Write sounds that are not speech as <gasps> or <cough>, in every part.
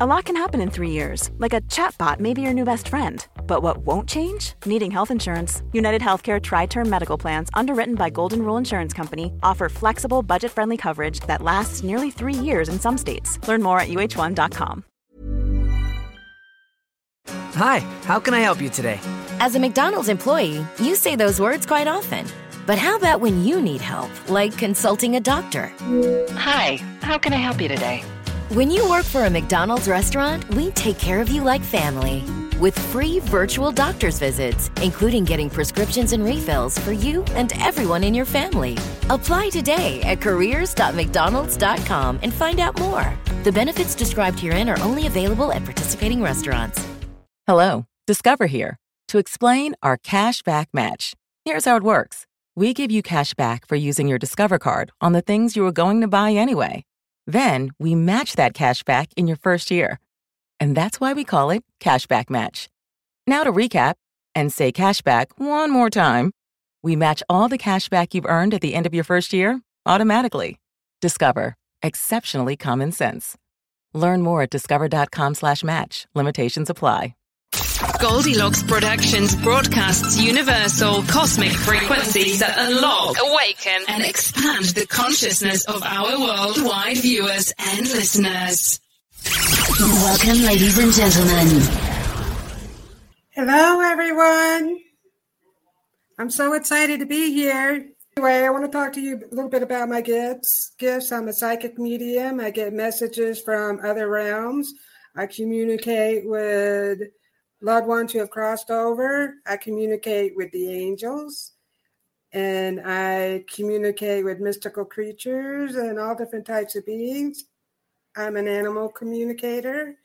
A lot can happen in three years, like a chatbot may be your new best friend. But what won't change? Needing health insurance. United Healthcare Tri Term Medical Plans, underwritten by Golden Rule Insurance Company, offer flexible, budget friendly coverage that lasts nearly three years in some states. Learn more at uh1.com. Hi, how can I help you today? As a McDonald's employee, you say those words quite often. But how about when you need help, like consulting a doctor? Hi, how can I help you today? When you work for a McDonald's restaurant, we take care of you like family. With free virtual doctor's visits, including getting prescriptions and refills for you and everyone in your family. Apply today at careers.mcdonalds.com and find out more. The benefits described herein are only available at participating restaurants. Hello, Discover here to explain our cash back match. Here's how it works we give you cash back for using your Discover card on the things you were going to buy anyway. Then we match that cash back in your first year. And that's why we call it Cashback Match. Now to recap and say cashback one more time. We match all the cash back you've earned at the end of your first year automatically. Discover. Exceptionally common sense. Learn more at discover.com slash match. Limitations apply. Goldilocks Productions broadcasts universal cosmic frequencies that unlock, awaken, and expand the consciousness of our worldwide viewers and listeners. Welcome, ladies and gentlemen. Hello, everyone. I'm so excited to be here. Anyway, I want to talk to you a little bit about my gifts. Gifts. I'm a psychic medium. I get messages from other realms. I communicate with loved ones who have crossed over. I communicate with the angels. And I communicate with mystical creatures and all different types of beings. I'm an animal communicator.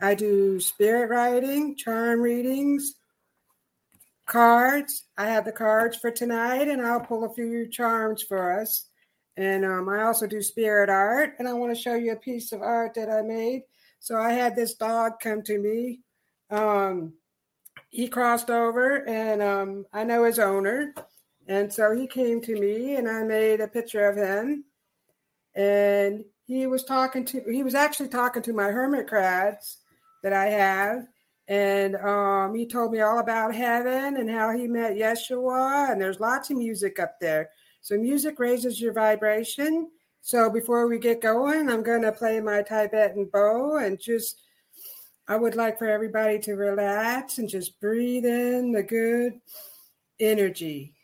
I do spirit writing, charm readings, cards. I have the cards for tonight, and I'll pull a few charms for us. And um, I also do spirit art, and I want to show you a piece of art that I made. So I had this dog come to me. Um, he crossed over, and um, I know his owner. And so he came to me, and I made a picture of him. And he was talking to he was actually talking to my hermit crabs that I have. And um, he told me all about heaven and how he met Yeshua. And there's lots of music up there. So music raises your vibration. So before we get going, I'm going to play my Tibetan bowl and just I would like for everybody to relax and just breathe in the good energy.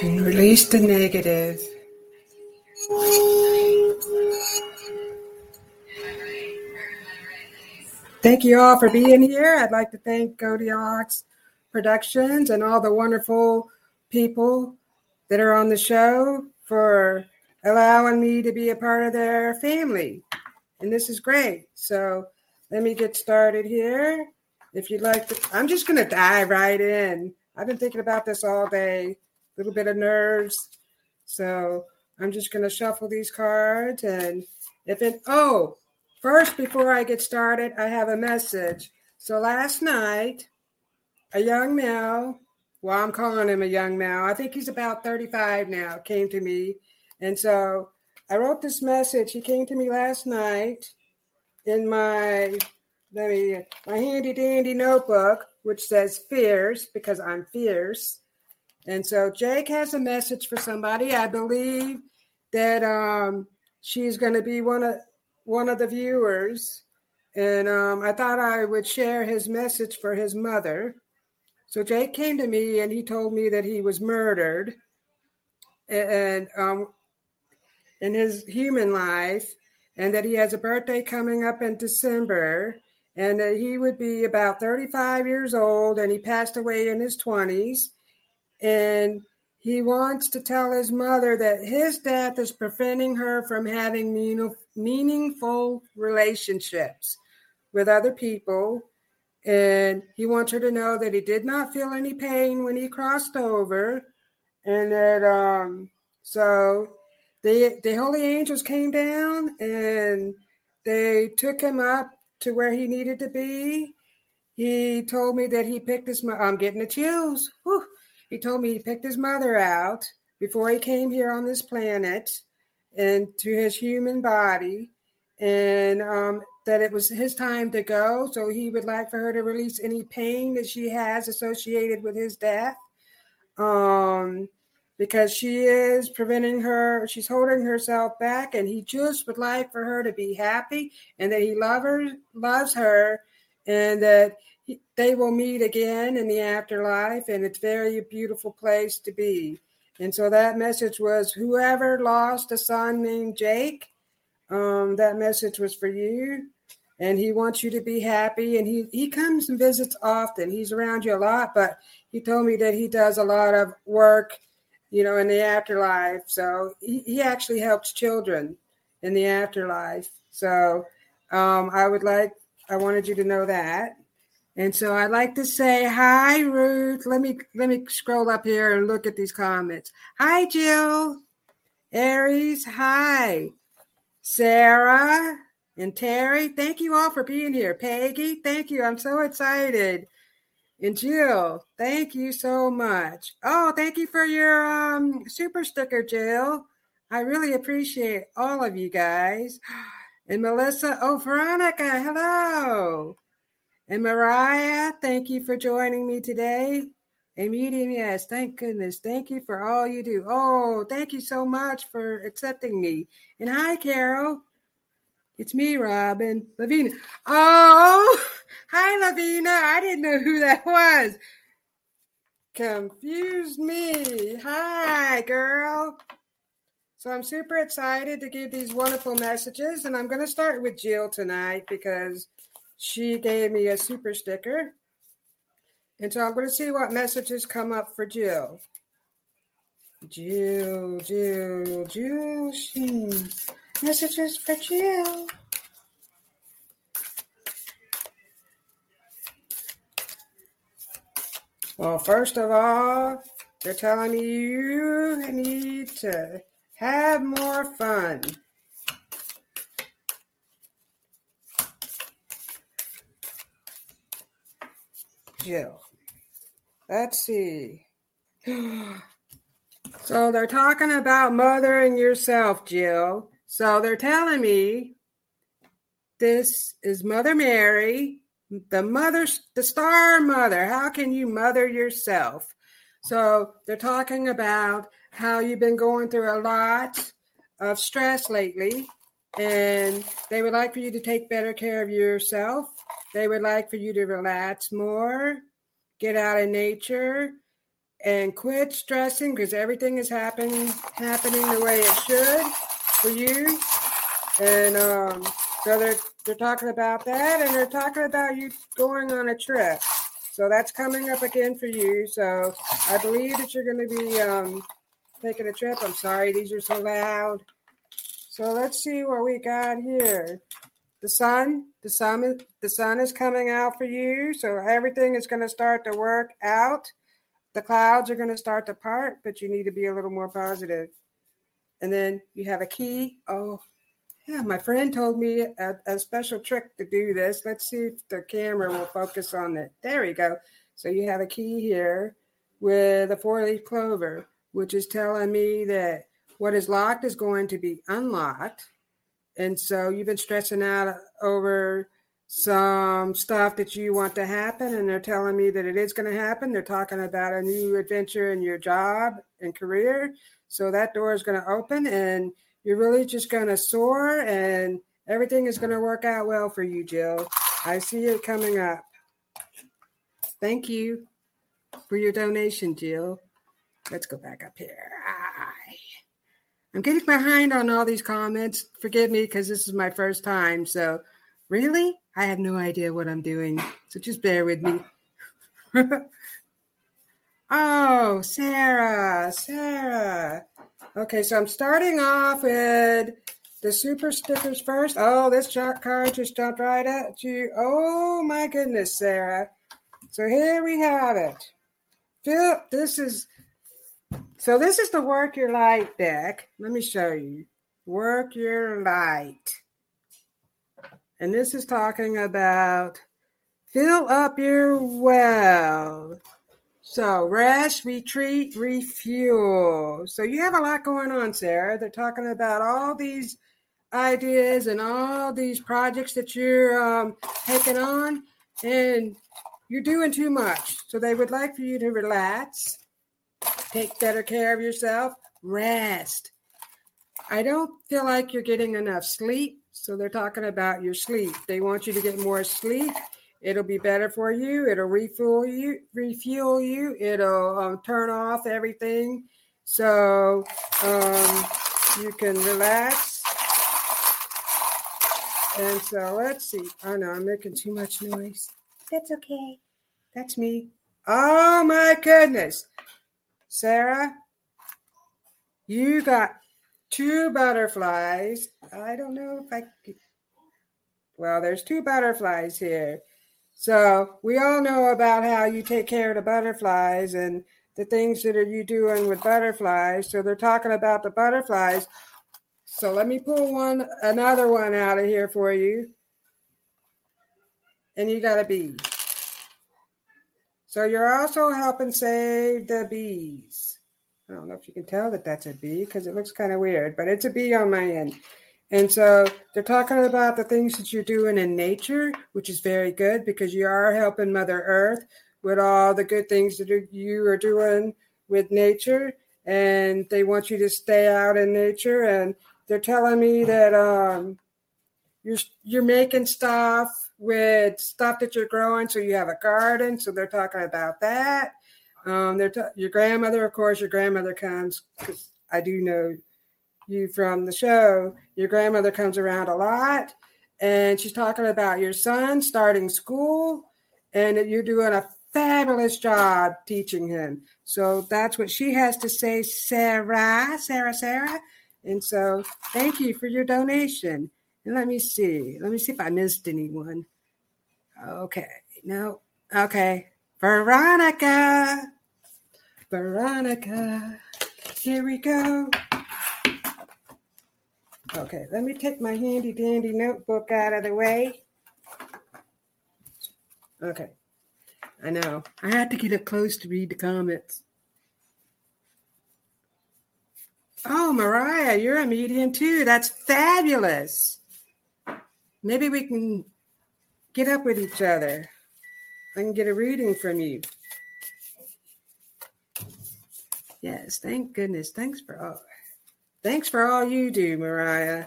and release the negative. Thank you all for being here. I'd like to thank Goldilocks Productions and all the wonderful people that are on the show for allowing me to be a part of their family. And this is great. So let me get started here. If you'd like to, I'm just going to dive right in. I've been thinking about this all day a little bit of nerves. So I'm just going to shuffle these cards. And if it, oh, first, before I get started, I have a message. So last night, a young male, well, I'm calling him a young male, I think he's about 35 now, came to me. And so I wrote this message. He came to me last night in my let me my handy dandy notebook, which says fierce because I'm fierce. And so Jake has a message for somebody. I believe that um, she's going to be one of one of the viewers, and um, I thought I would share his message for his mother. So Jake came to me and he told me that he was murdered, and um, in his human life, and that he has a birthday coming up in December, and that he would be about 35 years old, and he passed away in his 20s, and he wants to tell his mother that his death is preventing her from having meaningful relationships with other people. And he wants her to know that he did not feel any pain when he crossed over. And that, um, so the, the holy angels came down and they took him up to where he needed to be. He told me that he picked his, I'm getting the chills. Whew. He told me he picked his mother out before he came here on this planet and to his human body, and um, that it was his time to go. So he would like for her to release any pain that she has associated with his death. Um, because she is preventing her, she's holding herself back, and he just would like for her to be happy and that he love her, loves her, and that they will meet again in the afterlife, and it's very beautiful place to be. And so that message was whoever lost a son named Jake, um, that message was for you. And he wants you to be happy. And he, he comes and visits often. He's around you a lot, but he told me that he does a lot of work, you know, in the afterlife. So he, he actually helps children in the afterlife. So um, I would like, I wanted you to know that. And so I'd like to say hi, Ruth. Let me let me scroll up here and look at these comments. Hi, Jill. Aries, hi. Sarah and Terry, thank you all for being here. Peggy, thank you. I'm so excited. And Jill, thank you so much. Oh, thank you for your um, super sticker, Jill. I really appreciate all of you guys. <gasps> And Melissa, oh, Veronica, hello. And Mariah, thank you for joining me today. A medium, yes, thank goodness. Thank you for all you do. Oh, thank you so much for accepting me. And hi, Carol. It's me, Robin. Lavina. Oh, <laughs> hi, Lavina. I didn't know who that was. Confused me. Hi, girl. So I'm super excited to give these wonderful messages. And I'm going to start with Jill tonight because she gave me a super sticker. And so I'm going to see what messages come up for Jill. Jill, Jill, Jill, she. Messages for Jill. Well, first of all, they're telling me you need to have more fun. Jill. Let's see. <gasps> So they're talking about mothering yourself, Jill. So they're telling me this is Mother Mary, the mother, the star mother. How can you mother yourself? So they're talking about how you've been going through a lot of stress lately, and they would like for you to take better care of yourself they would like for you to relax more, get out in nature, and quit stressing because everything is happening happening the way it should for you. And um, so they're they're talking about that, and they're talking about you going on a trip. So that's coming up again for you. So I believe that you're going to be um, taking a trip. I'm sorry, these are so loud. So let's see what we got here the sun the sun the sun is coming out for you so everything is going to start to work out the clouds are going to start to part but you need to be a little more positive and then you have a key. Oh yeah my friend told me a, a special trick to do this. Let's see if the camera will focus on it. There we go. So you have a key here with a four leaf clover which is telling me that what is locked is going to be unlocked. And so you've been stressing out over some stuff that you want to happen, and they're telling me that it is going to happen. They're talking about a new adventure in your job and career. So that door is going to open, and you're really just going to soar, and everything is going to work out well for you, Jill. I see it coming up. Thank you for your donation, Jill. Let's go back up here. I'm getting behind on all these comments. Forgive me because this is my first time. So, really, I have no idea what I'm doing. So just bear with me. <laughs> oh, Sarah, Sarah. Okay, so I'm starting off with the super stickers first. Oh, this card just jumped right at you. Oh my goodness, Sarah. So here we have it. Phil, this is so this is the work your light deck. Let me show you. Work your light. And this is talking about fill up your well. So rest, retreat, refuel. So you have a lot going on, Sarah. They're talking about all these ideas and all these projects that you're um, taking on, and you're doing too much. So they would like for you to relax take better care of yourself, rest. I don't feel like you're getting enough sleep. So they're talking about your sleep. They want you to get more sleep. It'll be better for you. It'll refuel you, refuel you. It'll um, turn off everything, so um, you can relax. And so let's see. Oh no, I'm making too much noise. That's okay. That's me. Oh my goodness. Sarah, you got two butterflies. I don't know if I could. Well, there's two butterflies here. So we all know about how you take care of the butterflies and the things that are you doing with butterflies. So they're talking about the butterflies. So let me pull one, another one out of here for you. And you got a bee. So you're also helping save the bees. I don't know if you can tell that that's a bee because it looks kind of weird, but it's a bee on my end. And so they're talking about the things that you're doing in nature, which is very good because you are helping Mother Earth with all the good things that you are doing with nature. And they want you to stay out in nature. And they're telling me that um, you're you're making stuff with stuff that you're growing. So you have a garden. So they're talking about that. Um, they're t- your grandmother, of course, your grandmother comes because I do know you from the show. Your grandmother comes around a lot, and she's talking about your son starting school, and that you're doing a fabulous job teaching him. So that's what she has to say, Sarah, Sarah, Sarah. And so thank you for your donation. And let me see. Let me see if I missed anyone. Okay. No. Okay. Veronica. Veronica. Here we go. Okay, let me take my handy dandy notebook out of the way. Okay. I know. I had to get up close to read the comments. Oh, Mariah, you're a medium too. That's fabulous. Maybe we can get up with each other. I can get a reading from you. Yes, thank goodness. Thanks for all. Thanks for all you do, Mariah.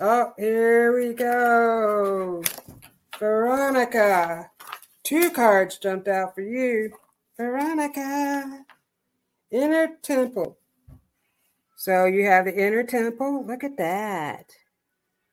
Oh, here we go. Veronica. Two cards jumped out for you. Veronica. Inner temple. So you have the inner temple. Look at that.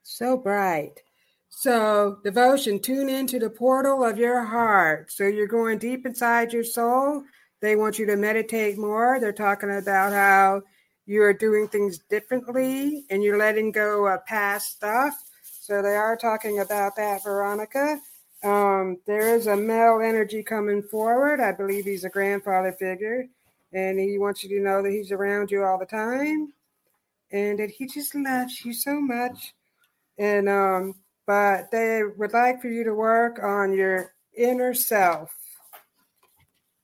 So bright. So, devotion, tune into the portal of your heart. So, you're going deep inside your soul. They want you to meditate more. They're talking about how you're doing things differently and you're letting go of past stuff. So, they are talking about that, Veronica. Um, there is a male energy coming forward. I believe he's a grandfather figure, and he wants you to know that he's around you all the time and that he just loves you so much. And um, but they would like for you to work on your inner self.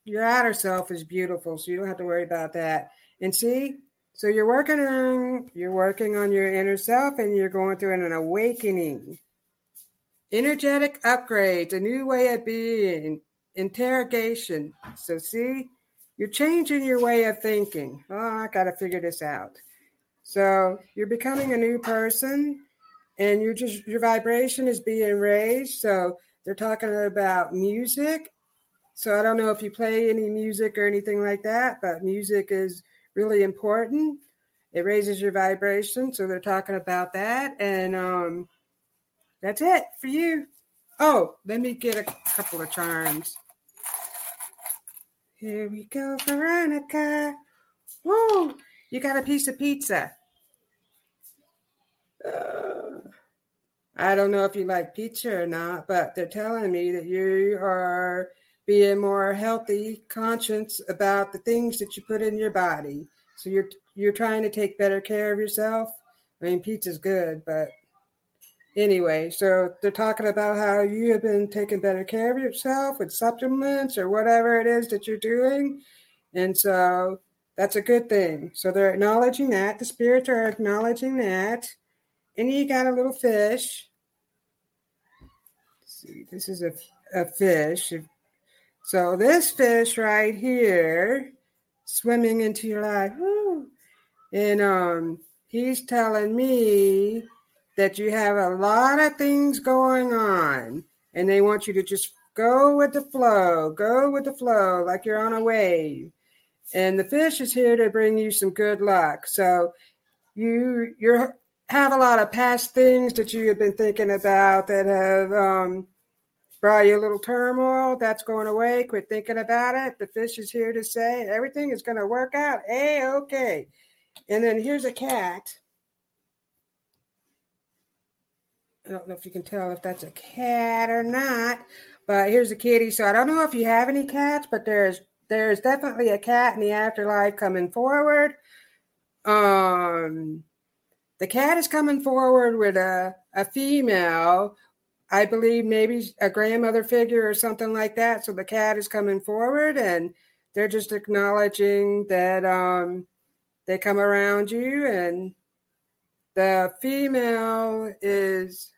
Your outer self is beautiful, so you don't have to worry about that. And see, so you're working on you're working on your inner self and you're going through an awakening. energetic upgrades, a new way of being, interrogation. So, see, you're changing your way of thinking. Oh, I got to figure this out. So, you're becoming a new person and you're just, your vibration is being raised. So, they're talking about music. So, I don't know if you play any music or anything like that, but music is really important. It raises your vibration. So, they're talking about that. And, um, that's it for you. Oh, let me get a couple of charms. Here we go, Veronica. Whoa, you got a piece of pizza. Uh, I don't know if you like pizza or not, but they're telling me that you are being more healthy, conscious about the things that you put in your body. So you're you're trying to take better care of yourself. I mean, pizza's good, but anyway, so they're talking about how you have been taking better care of yourself with supplements or whatever it is that you're doing. And so that's a good thing. So they're acknowledging that. The spirits are acknowledging that. And you got a little fish. Let's see, this is a, a fish. So this fish right here, swimming into your life. Woo, and um, he's telling me that you have a lot of things going on and they want you to just go with the flow, go with the flow like you're on a wave. And the fish is here to bring you some good luck. So you you have a lot of past things that you have been thinking about that have um, brought you a little turmoil. That's going away. Quit thinking about it. The fish is here to say everything is going to work out. Hey, okay. And then here's a cat I don't know if you can tell if that's a cat or not, but here's a kitty. So I don't know if you have any cats, but there's there's definitely a cat in the afterlife coming forward. Um, the cat is coming forward with a a female, I believe maybe a grandmother figure or something like that. So the cat is coming forward, and they're just acknowledging that um, they come around you and the female is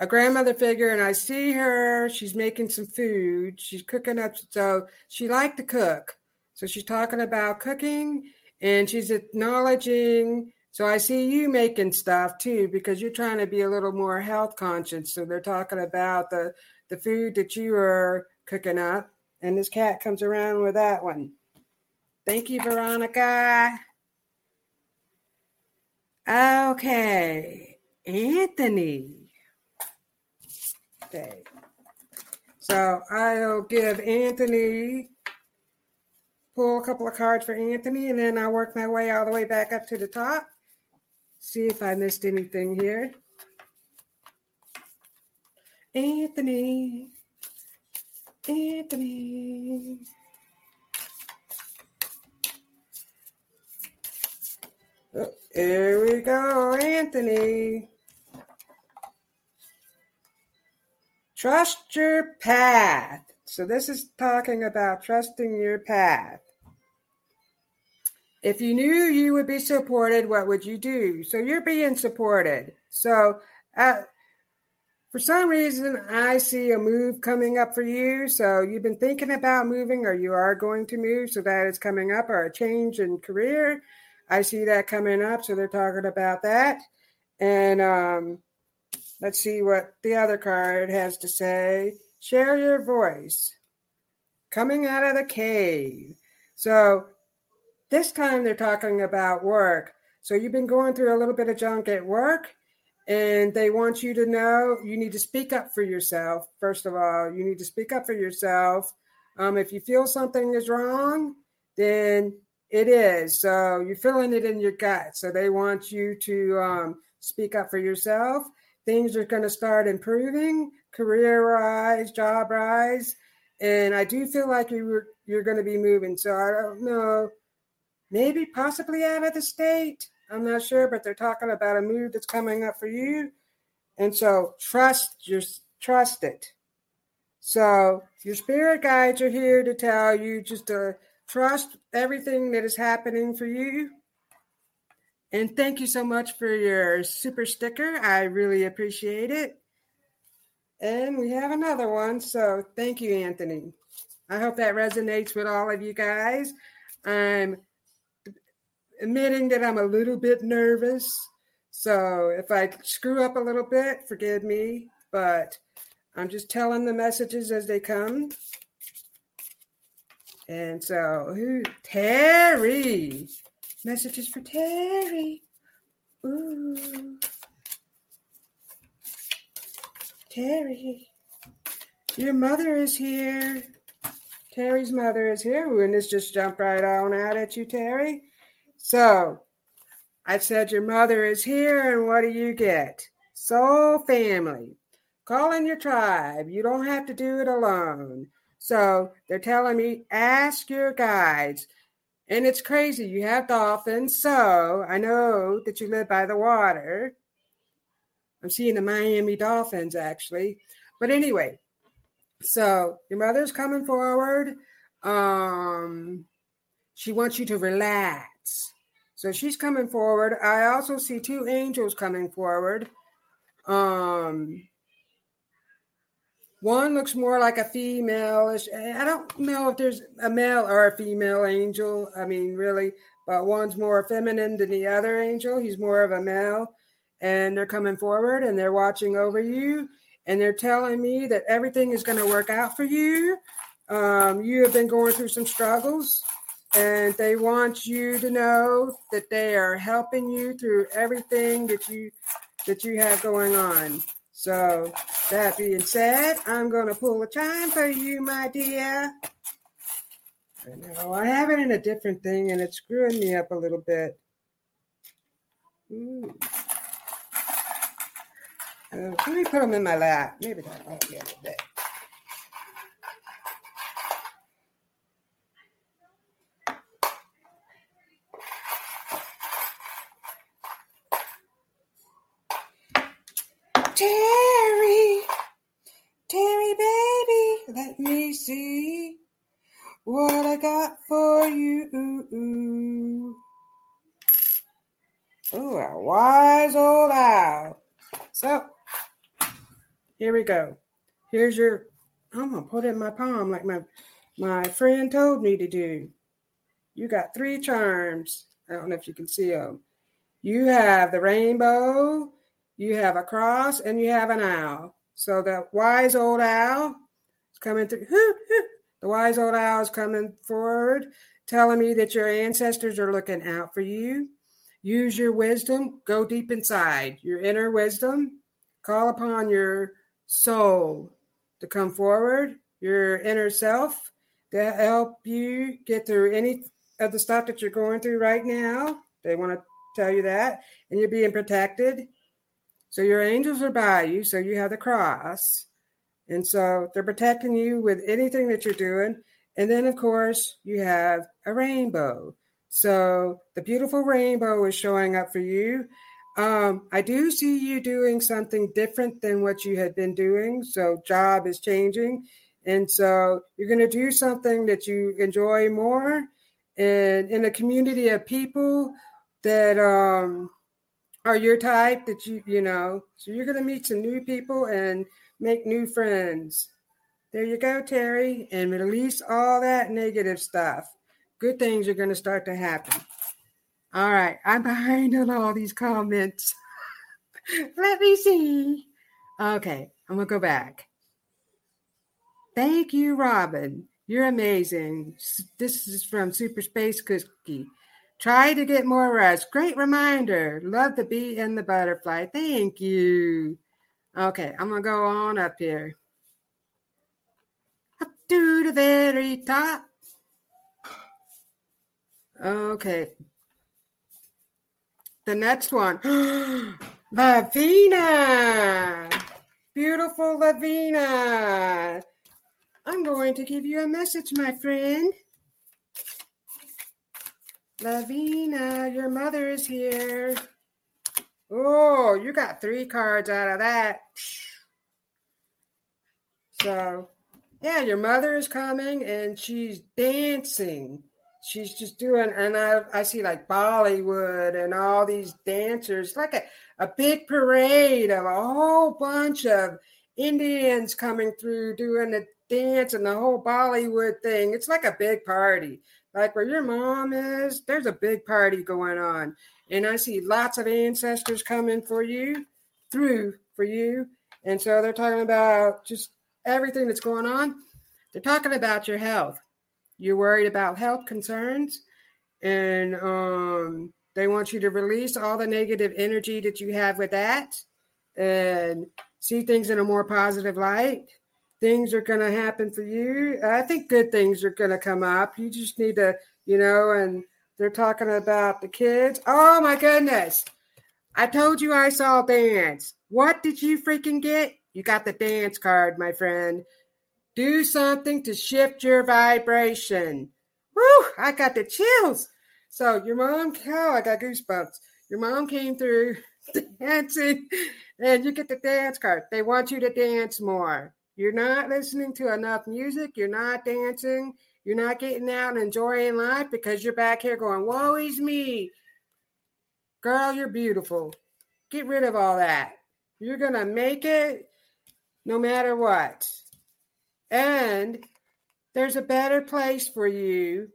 a grandmother figure and I see her, she's making some food, she's cooking up. So she liked to cook. So she's talking about cooking and she's acknowledging. So I see you making stuff too because you're trying to be a little more health conscious. So they're talking about the, the food that you are cooking up. And this cat comes around with that one. Thank you, Veronica. Okay, Anthony. Okay. So I'll give Anthony, pull a couple of cards for Anthony, and then I'll work my way all the way back up to the top. See if I missed anything here. Anthony. Anthony. Oh, here we go, Anthony. Trust your path. So, this is talking about trusting your path. If you knew you would be supported, what would you do? So, you're being supported. So, uh, for some reason, I see a move coming up for you. So, you've been thinking about moving, or you are going to move. So, that is coming up, or a change in career. I see that coming up. So, they're talking about that. And, um, Let's see what the other card has to say. Share your voice. Coming out of the cave. So this time they're talking about work. So you've been going through a little bit of junk at work, and they want you to know you need to speak up for yourself. First of all, you need to speak up for yourself. Um, if you feel something is wrong, then it is. So you're feeling it in your gut. So they want you to um, speak up for yourself things are going to start improving, career rise, job rise, and I do feel like you were, you're going to be moving. So I don't know, maybe possibly out of the state. I'm not sure, but they're talking about a move that's coming up for you, and so trust just trust it. So your spirit guides are here to tell you just to trust everything that is happening for you and thank you so much for your super sticker. I really appreciate it. And we have another one. So thank you, Anthony. I hope that resonates with all of you guys. I'm admitting that I'm a little bit nervous. So if I screw up a little bit, forgive me. But I'm just telling the messages as they come. And so, who? Terry. Messages for Terry. Ooh. Terry. Your mother is here. Terry's mother is here. And this just jump right on out at you, Terry. So I said, Your mother is here, and what do you get? Soul family. Call in your tribe. You don't have to do it alone. So they're telling me, ask your guides. And it's crazy. You have dolphins. So I know that you live by the water. I'm seeing the Miami Dolphins actually. But anyway, so your mother's coming forward. Um, she wants you to relax. So she's coming forward. I also see two angels coming forward. Um, one looks more like a female. I don't know if there's a male or a female angel. I mean, really, but one's more feminine than the other angel. He's more of a male. And they're coming forward and they're watching over you and they're telling me that everything is going to work out for you. Um, you have been going through some struggles, and they want you to know that they are helping you through everything that you that you have going on. So that being said, I'm to pull a chime for you, my dear. I know I have it in a different thing, and it's screwing me up a little bit. Ooh. Uh, let me put them in my lap. Maybe that might be a little bit. Terry, Terry, baby, let me see what I got for you. Ooh. Oh, a wise old owl. So, here we go. Here's your, I'm to put it in my palm like my, my friend told me to do. You got three charms. I don't know if you can see them. You have the rainbow, you have a cross, and you have an owl. So the wise old owl is coming through. The wise old owl is coming forward, telling me that your ancestors are looking out for you. Use your wisdom. Go deep inside your inner wisdom. Call upon your soul to come forward, your inner self, to help you get through any of the stuff that you're going through right now. They want to tell you that, and you're being protected. So your angels are by you. So you have the cross. And so they're protecting you with anything that you're doing. And then, of course, you have a rainbow. So the beautiful rainbow is showing up for you. Um, I do see you doing something different than what you had been doing. So, job is changing. And so, you're going to do something that you enjoy more and in a community of people that um, are your type that you, you know. So, you're going to meet some new people and make new friends. There you go, Terry, and release all that negative stuff. Good things are going to start to happen. All right, I'm behind on all these comments. <laughs> Let me see. Okay, I'm gonna go back. Thank you, Robin. You're amazing. This is from Super Space Cookie. Try to get more rest. Great reminder. Love the bee and the butterfly. Thank you. Okay, I'm gonna go on up here. Up to the very top. Okay, the next one, <gasps> Lavina. Beautiful Lavina. I'm going to give you a message, my friend. Lavina, your mother is here. Oh, you got three cards out of that. So, yeah, your mother is coming and she's dancing she's just doing and I, I see like bollywood and all these dancers like a, a big parade of a whole bunch of Indians coming through doing the dance and the whole Bollywood thing. It's like a big party. Like where your mom is, there's a big party going on. And I see lots of ancestors coming for you, through for you. And so they're talking about just everything that's going on. They're talking about your health. You're worried about health concerns, and um, they want you to release all the negative energy that you have with that and see things in a more positive light. Things are going to happen for you. I think good things are going to come up. You just need to, you know, and they're talking about the kids. Oh my goodness. I told you I saw dance. What did you freaking get? You got the dance card, my friend. Do something to shift your vibration. Woo! I got the chills. So your mom, oh, I got goosebumps. Your mom came through <laughs> dancing, and you get the dance card. They want you to dance more. You're not listening to enough music. You're not dancing. You're not getting out and enjoying life because you're back here going, Woe is me. Girl, you're beautiful. Get rid of all that. You're going to make it no matter what. And there's a better place for you.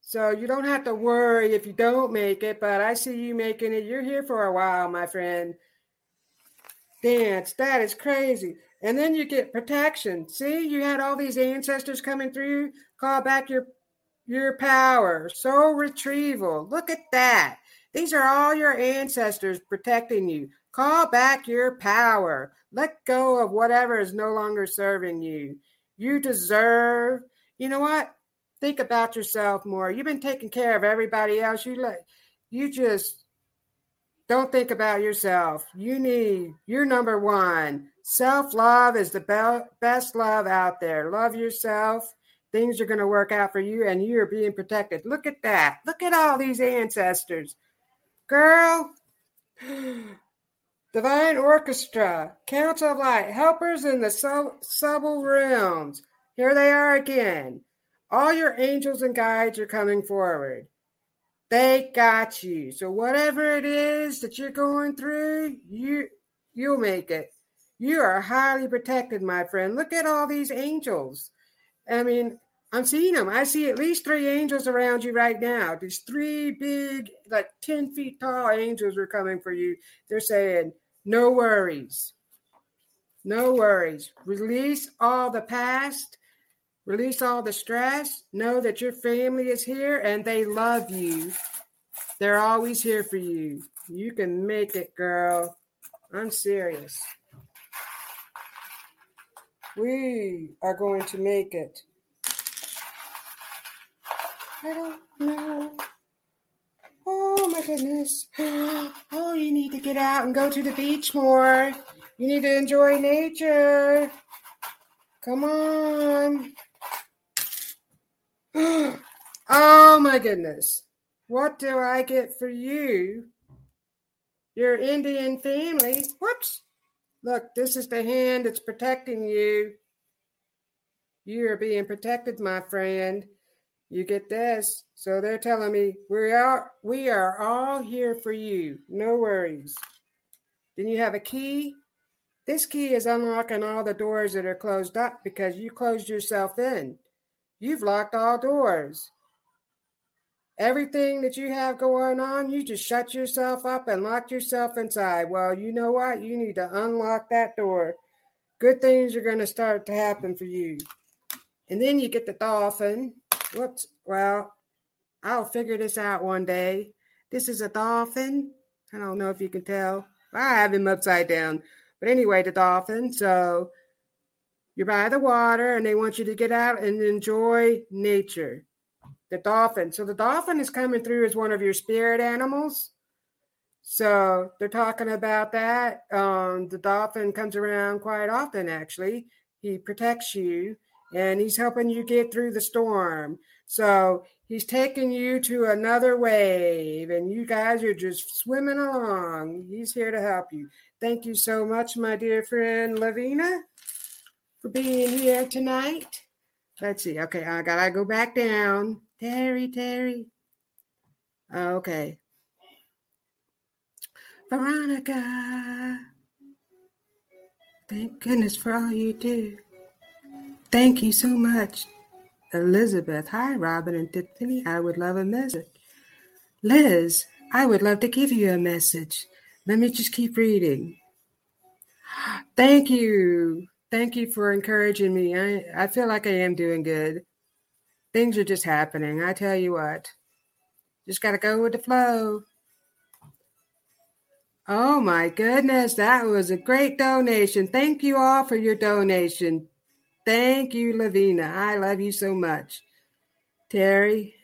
So you don't have to worry if you don't make it, but I see you making it. You're here for a while, my friend. Dance, that is crazy. And then you get protection. See, you had all these ancestors coming through. Call back your your power. Soul retrieval. Look at that. These are all your ancestors protecting you. Call back your power. Let go of whatever is no longer serving you. You deserve. You know what? Think about yourself more. You've been taking care of everybody else. You let you just don't think about yourself. You need you're number one. Self love is the be- best love out there. Love yourself. Things are going to work out for you, and you are being protected. Look at that. Look at all these ancestors. Girl, <gasps> Divine Orchestra, Council of Light, helpers in the sub- subtle realms. Here they are again. All your angels and guides are coming forward. They got you. So whatever it is that you're going through, you you'll make it. You are highly protected, my friend. Look at all these angels. I mean, I'm seeing them. I see at least three angels around you right now. These three big, like 10 feet tall angels are coming for you. They're saying, no worries. No worries. Release all the past. Release all the stress. Know that your family is here and they love you. They're always here for you. You can make it, girl. I'm serious. We are going to make it. I don't know. Oh my goodness. <gasps> Oh, you need to get out and go to the beach more. You need to enjoy nature. Come on. <gasps> Oh my goodness. What do I get for you? Your Indian family. Whoops. Look, this is the hand that's protecting you. You are being protected, my friend. You get this. So they're telling me we are we are all here for you. No worries. Then you have a key. This key is unlocking all the doors that are closed up because you closed yourself in. You've locked all doors. Everything that you have going on, you just shut yourself up and locked yourself inside. Well, you know what? You need to unlock that door. Good things are going to start to happen for you. And then you get the dolphin. Whoops. Well, I'll figure this out one day. This is a dolphin. I don't know if you can tell. I have him upside down. But anyway, the dolphin. So you're by the water and they want you to get out and enjoy nature. The dolphin. So the dolphin is coming through as one of your spirit animals. So they're talking about that. Um, the dolphin comes around quite often, actually. He protects you and he's helping you get through the storm. So he's taking you to another wave, and you guys are just swimming along. He's here to help you. Thank you so much, my dear friend Lavina, for being here tonight. Let's see. Okay, I gotta go back down. Terry, Terry. Oh, okay. Veronica. Thank goodness for all you do. Thank you so much, Elizabeth. Hi, Robin and Tiffany. I would love a message. Liz, I would love to give you a message. Let me just keep reading. Thank you. Thank you for encouraging me. I, I feel like I am doing good. Things are just happening. I tell you what, just got to go with the flow. Oh my goodness, that was a great donation. Thank you all for your donation. Thank you, Lavina. I love you so much. Terry.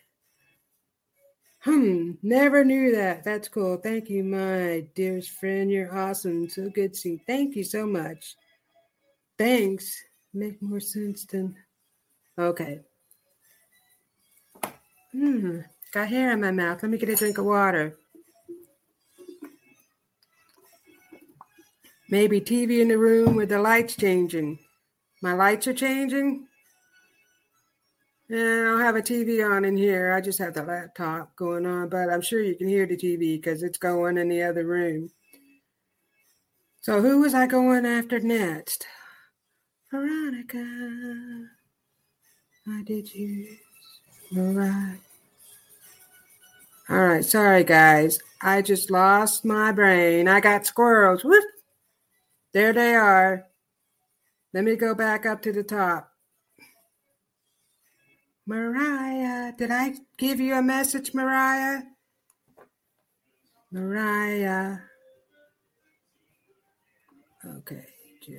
Hmm, never knew that. That's cool. Thank you, my dearest friend. You're awesome. So good to see. Thank you so much. Thanks. Make more sense than. Okay. Hmm, got hair in my mouth. Let me get a drink of water. Maybe TV in the room with the lights changing. My lights are changing. Yeah, I don't have a TV on in here. I just have the laptop going on, but I'm sure you can hear the TV because it's going in the other room. So who was I going after next? Veronica. I did you right. All right, sorry guys. I just lost my brain. I got squirrels. Whoop. There they are. Let me go back up to the top. Mariah, did I give you a message, Mariah? Mariah. Okay, Jill.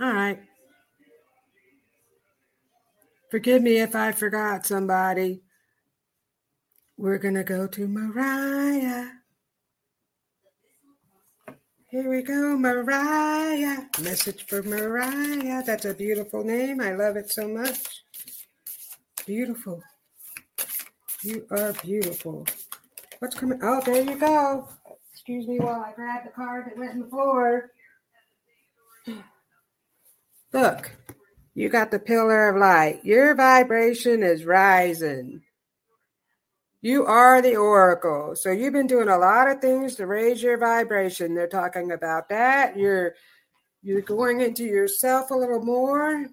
All right. Forgive me if I forgot somebody. We're going to go to Mariah. Here we go, Mariah. Message for Mariah. That's a beautiful name. I love it so much. Beautiful. You are beautiful. What's coming? Oh, there you go. Excuse me while I grab the card that went in the floor. Look, you got the pillar of light. Your vibration is rising. You are the oracle. So you've been doing a lot of things to raise your vibration. They're talking about that. You're you're going into yourself a little more.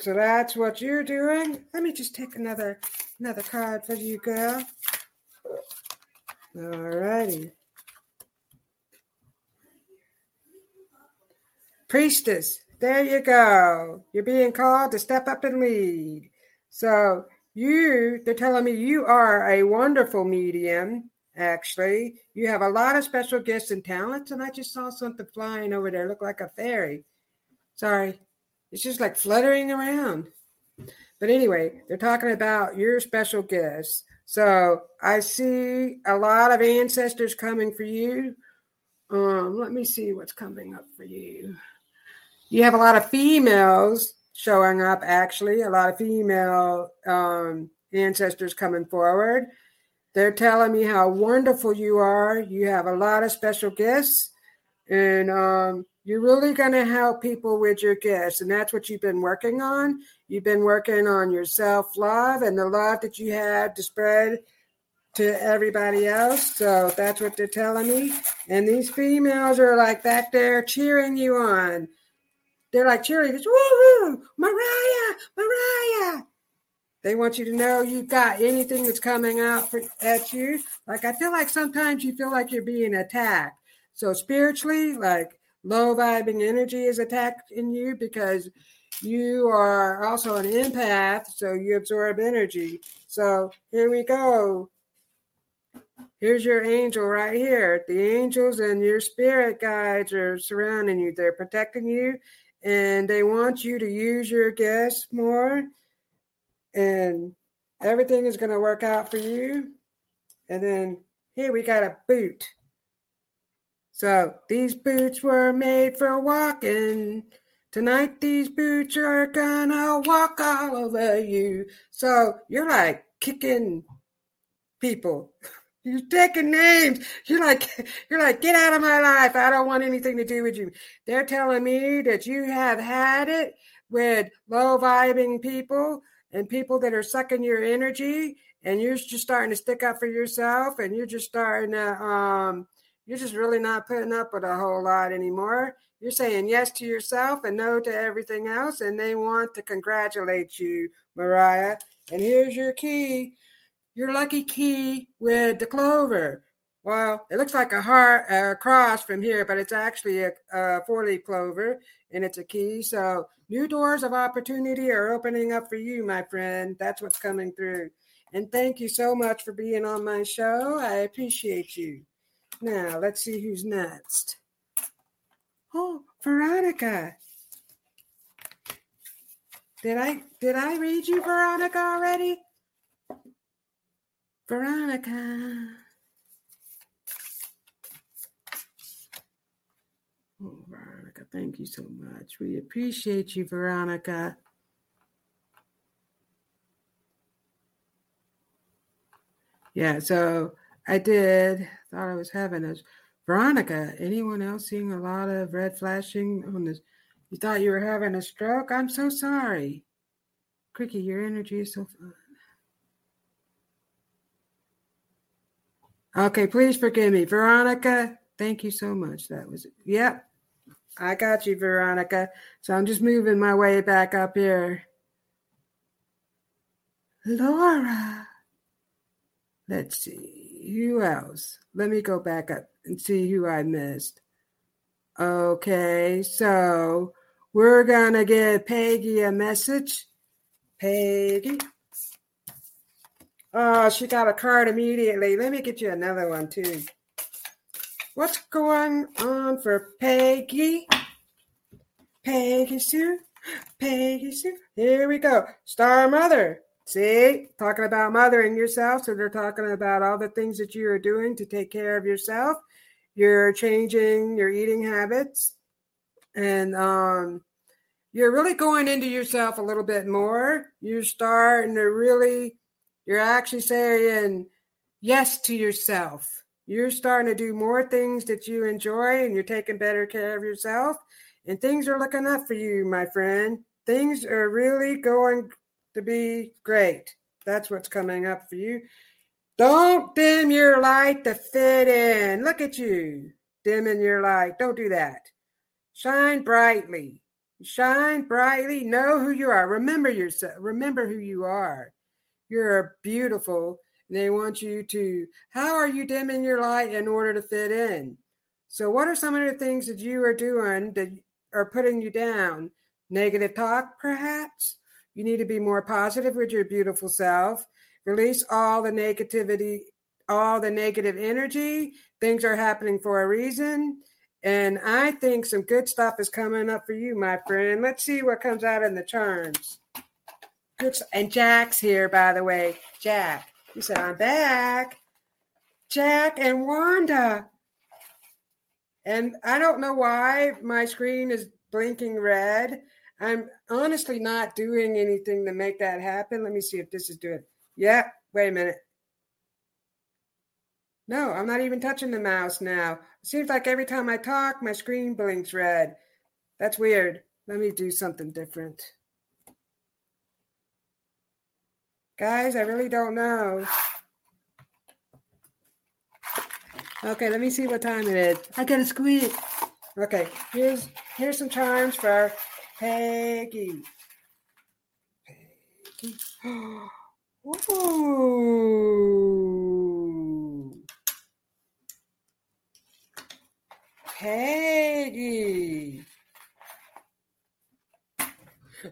So that's what you're doing. Let me just take another another card for you, girl. All righty. Priestess, there you go. You're being called to step up and lead. So you, they're telling me you are a wonderful medium, actually. You have a lot of special gifts and talents, and I just saw something flying over there, look like a fairy. Sorry, it's just like fluttering around. But anyway, they're talking about your special gifts. So I see a lot of ancestors coming for you. Um, let me see what's coming up for you. You have a lot of females showing up actually a lot of female um, ancestors coming forward. They're telling me how wonderful you are. You have a lot of special gifts and um, you're really going to help people with your gifts and that's what you've been working on. You've been working on your self-love and the love that you have to spread to everybody else. So that's what they're telling me. And these females are like back there cheering you on they're like cheerleaders. Woo Mariah, Mariah. They want you to know you got anything that's coming out for, at you. Like I feel like sometimes you feel like you're being attacked. So spiritually, like low vibing energy is attacked in you because you are also an empath, so you absorb energy. So here we go. Here's your angel right here. The angels and your spirit guides are surrounding you. They're protecting you and they want you to use your gifts more and everything is going to work out for you. And then here we got a boot. So these boots were made for walking. Tonight these boots are gonna walk all over you. So you're like kicking people <laughs> You're taking names. You're like, <laughs> you're like, get out of my life. I don't want anything to do with you. They're telling me that you have had it with low vibing people and people that are sucking your energy, and you're just starting to stick up for yourself, and you're just starting to um, you're just really not putting up with a whole lot anymore. You're saying yes to yourself and no to everything else, and they want to congratulate you, Mariah. And here's your key, your lucky key with the clover. Well, it looks like a heart, a cross from here, but it's actually a, a four-leaf clover, and it's a key. So new doors of opportunity are opening up for you, my friend. That's what's coming through. And thank you so much for being on my show. I appreciate you. Now let's see who's next. Oh, Veronica. Did I did I read you, Veronica, already? Veronica. Oh, Veronica, thank you so much. We appreciate you, Veronica. Yeah, so I did. Thought I was having a Veronica. Anyone else seeing a lot of red flashing on this? You thought you were having a stroke? I'm so sorry. Cricky, your energy is so. Okay, please forgive me. Veronica, thank you so much. That was, it. yep, I got you, Veronica. So I'm just moving my way back up here. Laura. Let's see. Who else? Let me go back up and see who I missed. Okay, so we're going to give Peggy a message. Peggy. Oh, she got a card immediately. Let me get you another one, too. What's going on for Peggy? Peggy Sue? Peggy Sue? Here we go. Star Mother. See, talking about mothering yourself. So they're talking about all the things that you are doing to take care of yourself. You're changing your eating habits, and um, you're really going into yourself a little bit more. You're starting to really, you're actually saying yes to yourself you're starting to do more things that you enjoy and you're taking better care of yourself. And things are looking up for you, my friend. Things are really going to be great. That's what's coming up for you. Don't dim your light to fit in. Look at you dimming your light. Don't do that. Shine brightly. Shine brightly. Know who you are. Remember yourself. Remember who you are. You're beautiful they want you to, how are you dimming your light in order to fit in? So, what are some of the things that you are doing that are putting you down? Negative talk, perhaps? You need to be more positive with your beautiful self. Release all the negativity, all the negative energy. Things are happening for a reason. And I think some good stuff is coming up for you, my friend. Let's see what comes out in the charms. Good. And Jack's here, by the way. Jack. you said, I'm back. Jack and Wanda. And I don't know why my screen is blinking red. I'm honestly not doing anything to make that happen. Let me see if this is doing. Yeah, wait a minute. No, I'm not even touching the mouse now. It seems like every time I talk, my screen blinks red. That's weird. Let me do something different. Guys, I really don't know. Okay, let me see what time it is. I gotta squeeze. Okay, here's here's some charms for Peggy. Peggy. <gasps> Ooh. Peggy.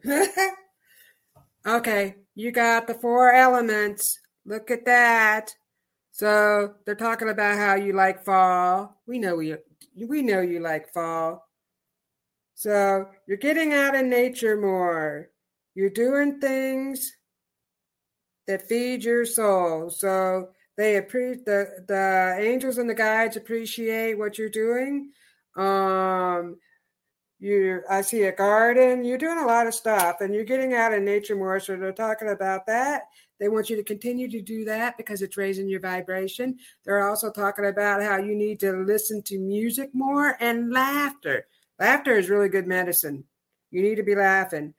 <laughs> okay, you got the four elements. Look at that. So they're talking about how you like fall. We know you we know you like fall. So you're getting out in nature more. You're doing things that feed your soul. So they appreciate the the angels and the guides appreciate what you're doing. Um, you I see a garden. You're doing a lot of stuff and you're getting out in nature more. So they're talking about that. They want you to continue to do that because it's raising your vibration. They're also talking about how you need to listen to music more and laughter. Laughter is really good medicine. You need to be laughing.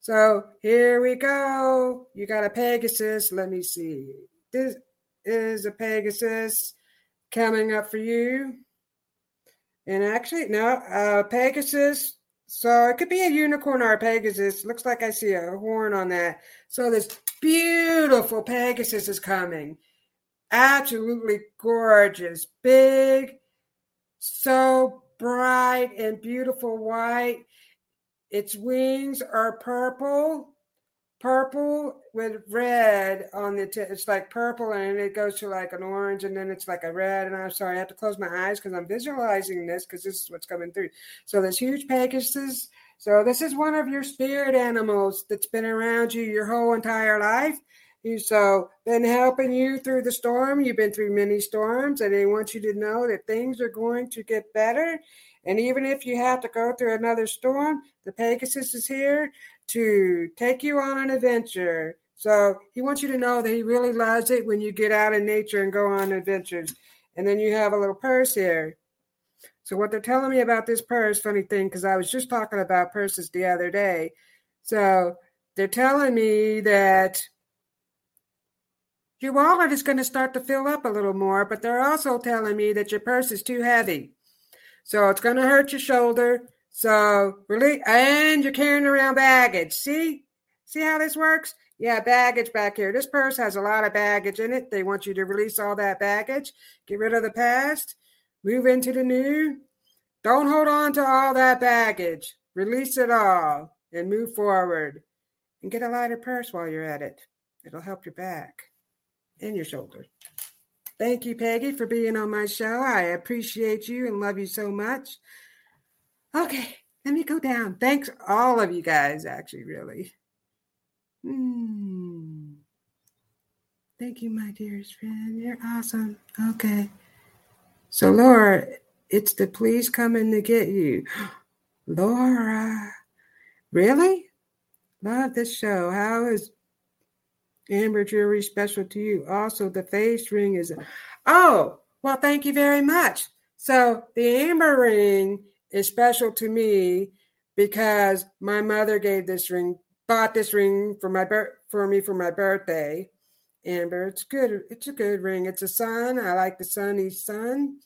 So here we go. You got a Pegasus. Let me see. This is a Pegasus coming up for you. And actually, no, uh, Pegasus. So it could be a unicorn or a Pegasus. Looks like I see a horn on that. So this beautiful Pegasus is coming. Absolutely gorgeous. Big, so bright and beautiful white. Its wings are purple purple with red on the tip. It's like purple and it goes to like an orange and then it's like a red. And I'm sorry, I have to close my eyes because I'm visualizing this because this is what's coming through. So there's huge Pegasus. So this is one of your spirit animals that's been around you your whole entire life. You so been helping you through the storm. You've been through many storms, and they want you to know that things are going to get better. And even if you have to go through another storm, the Pegasus is here to take you on an adventure. So he wants you to know that he really loves it when you get out in nature and go on adventures. And then you have a little purse here. So what they're telling me about this purse, funny thing, because I was just talking about purses the other day. So they're telling me that your wallet is going to start to fill up a little more, but they're also telling me that your purse is too heavy. So it's going to hurt your shoulder. So really, and you're carrying around baggage. See, see how this works? Yeah, baggage back here. This purse has a lot of baggage in it. They want you to release all that baggage, get rid of the past, move into the new. Don't hold on to all that baggage. Release it all and move forward. And get a lighter purse while you're at it. It'll help your back and your shoulders. Thank you, Peggy, for being on my show. I appreciate you and love you so much. Okay, let me go down. Thanks, all of you guys, actually, really. Hmm. Thank you, my dearest friend. You're awesome. Okay. So, Laura, it's the police coming to get you. <gasps> Laura. Really? Love this show. How is Amber Jewelry special to you? Also, the face ring is. Oh, well, thank you very much. So, the Amber ring is special to me because my mother gave this ring, bought this ring for my for me for my birthday. Amber, it's good. It's a good ring. It's a sun. I like the sunny sun.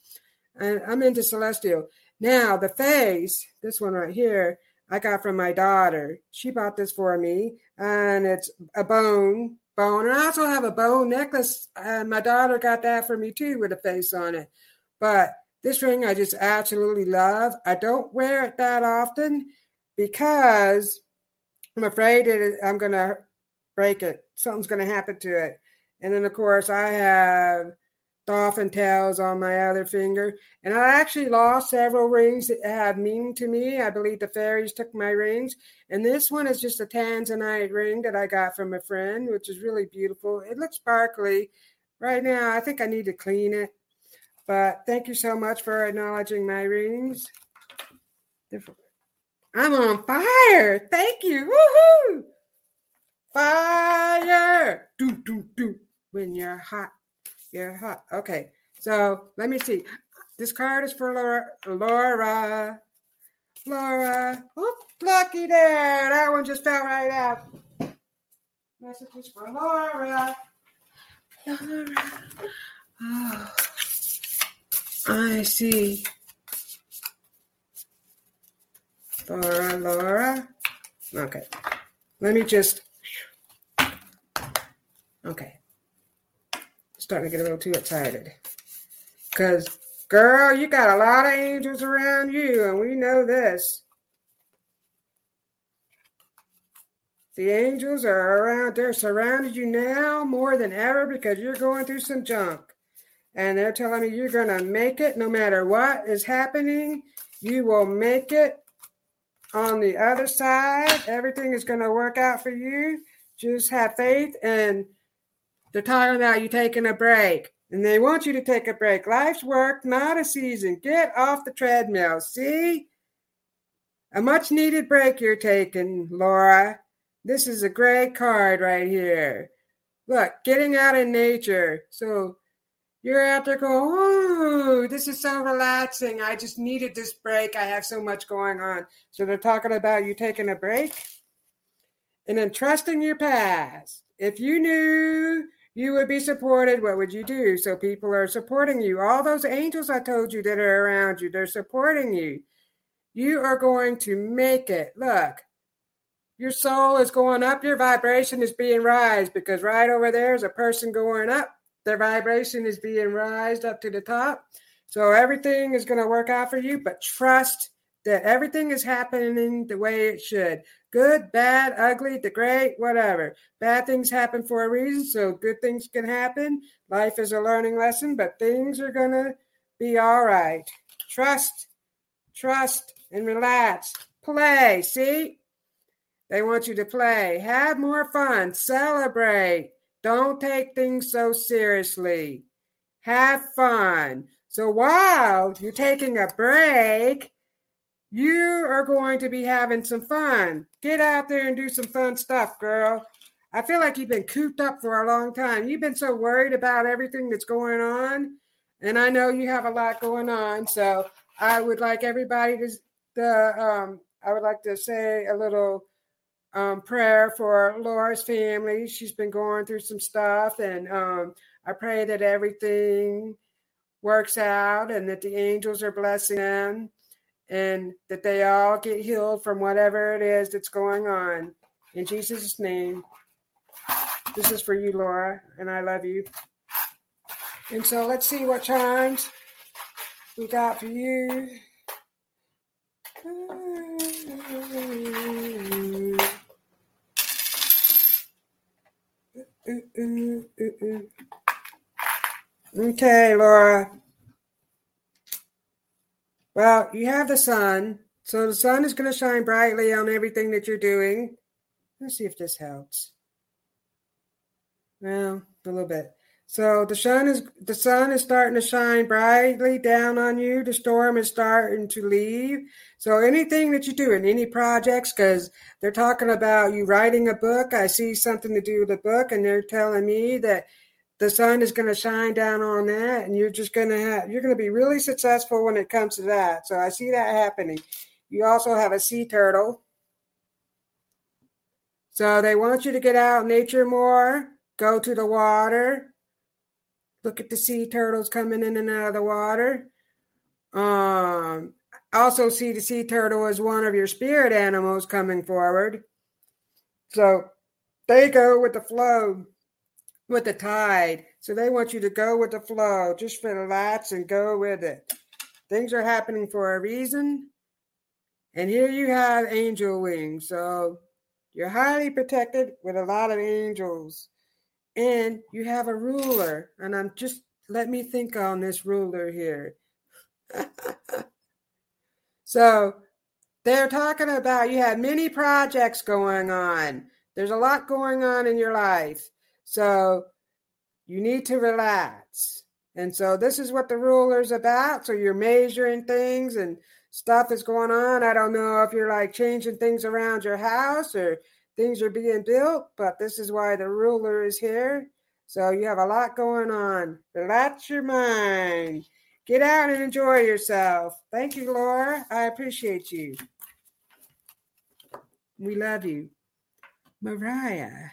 And I'm into celestial. Now the face, this one right here, I got from my daughter. She bought this for me, and it's a bone bone. And I also have a bone necklace, and my daughter got that for me too with a face on it. But this ring I just absolutely love. I don't wear it that often because I'm afraid it, I'm going to break it. Something's going to happen to it. And then, of course, I have dolphin tails on my other finger. And I actually lost several rings that have meaning to me. I believe the fairies took my rings. And this one is just a tanzanite ring that I got from a friend, which is really beautiful. It looks sparkly. Right now, I think I need to clean it. But thank you so much for acknowledging my readings. I'm on fire. Thank you. Woohoo! Fire. Do, do, do. When you're hot, you're hot. Okay. So let me see. This card is for Laura. Laura. Laura. Oh, lucky there. That one just fell right out. Messages for Laura. Laura. Oh. I see. Laura, Laura. Okay. Let me just. Okay. Starting to get a little too excited. Because, girl, you got a lot of angels around you, and we know this. The angels are around, they're surrounded you now more than ever because you're going through some junk and they're telling me you're going to make it no matter what is happening. You will make it on the other side. Everything is going to work out for you. Just have faith. And they're talking about you taking a break. And they want you to take a break. Life's work, not a season. Get off the treadmill. See? A much needed break you're taking, Laura. This is a great card right here. Look, getting out in nature. So you're out there going, oh, this is so relaxing. I just needed this break. I have so much going on. So they're talking about you taking a break and then trusting your past. If you knew you would be supported, what would you do? So people are supporting you. All those angels I told you that are around you, they're supporting you. You are going to make it. Look, your soul is going up, your vibration is being raised because right over there is a person going up. Their vibration is being raised up to the top. So everything is going to work out for you, but trust that everything is happening the way it should. Good, bad, ugly, the great, whatever. Bad things happen for a reason, so good things can happen. Life is a learning lesson, but things are going to be all right. Trust, trust, and relax. Play, see? They want you to play. Have more fun. Celebrate. Don't take things so seriously. Have fun. So while you're taking a break, you are going to be having some fun. Get out there and do some fun stuff, girl. I feel like you've been cooped up for a long time. You've been so worried about everything that's going on. And I know you have a lot going on. So I would like everybody to, the, um, I would like to say a little um, prayer for Laura's family. She's been going through some stuff, and um, I pray that everything works out and that the angels are blessing them and that they all get healed from whatever it is that's going on. In Jesus' name, this is for you, Laura, and I love you. And so let's see what chimes we got for you. Okay, Laura. Well, you have the sun. So the sun is going to shine brightly on everything that you're doing. Let's see if this helps. Well, a little bit. So the sun is the sun is starting to shine brightly down on you. The storm is starting to leave. So anything that you do in any projects, because they're talking about you writing a book. I see something to do with the book, and they're telling me that the sun is going to shine down on that, and you're just going to have you're going to be really successful when it comes to that. So I see that happening. You also have a sea turtle. So they want you to get out in nature more, go to the water, Look at the sea turtles coming in and out of the water. Um, also see the sea turtle as one of your spirit animals coming forward. So they go with the flow, with the tide. So they want you to go with the flow. Just relax and go with it. Things are happening for a reason. And here you have angel wings. So you're highly protected with a lot of angels and you have a ruler. And I'm just let me think on this ruler here. <laughs> so they're talking about you have many projects going on. There's a lot going on in your life. So you need to relax. And so this is what the ruler's about. So you're measuring things and stuff is going on. I don't know if you're like changing things around your house or things are being built, but this is why the ruler is here. So you have a lot going on. Relax your mind. Get out and enjoy yourself. Thank you, Laura. I appreciate you. We love you. Mariah.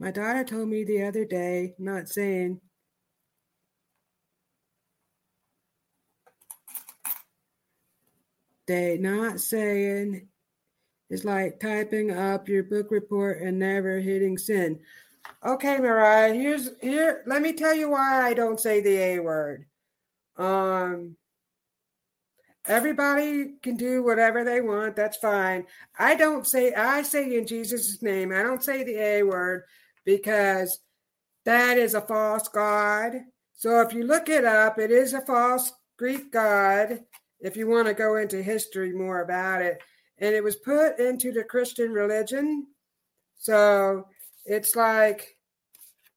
My daughter told me the other day, not saying, they not saying is like typing up your book report and never hitting send. Okay, Mariah, here's here. Let me tell you why I don't say the A word. Um, everybody can do whatever they want. That's fine. I don't say. I say in Jesus' name. I don't say the A word because that is a false god. So if you look it up, it is a false Greek god. If you want to go into history more about it, and it was put into the Christian religion. So it's like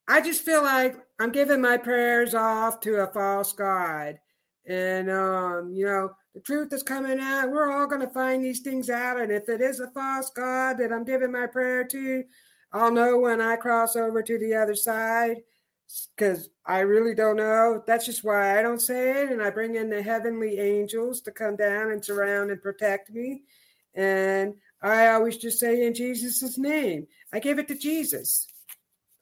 I just feel like I'm giving my prayers off to a false god. And um, you know, the truth is coming out. We're all gonna find these things out. And if it is a false god that I'm giving my prayer to, I'll know when I cross over to the other side because I really don't know. That's just why I don't say it. And I bring in the heavenly angels to come down and surround and protect me. And I always just say in Jesus' name, I give it to Jesus.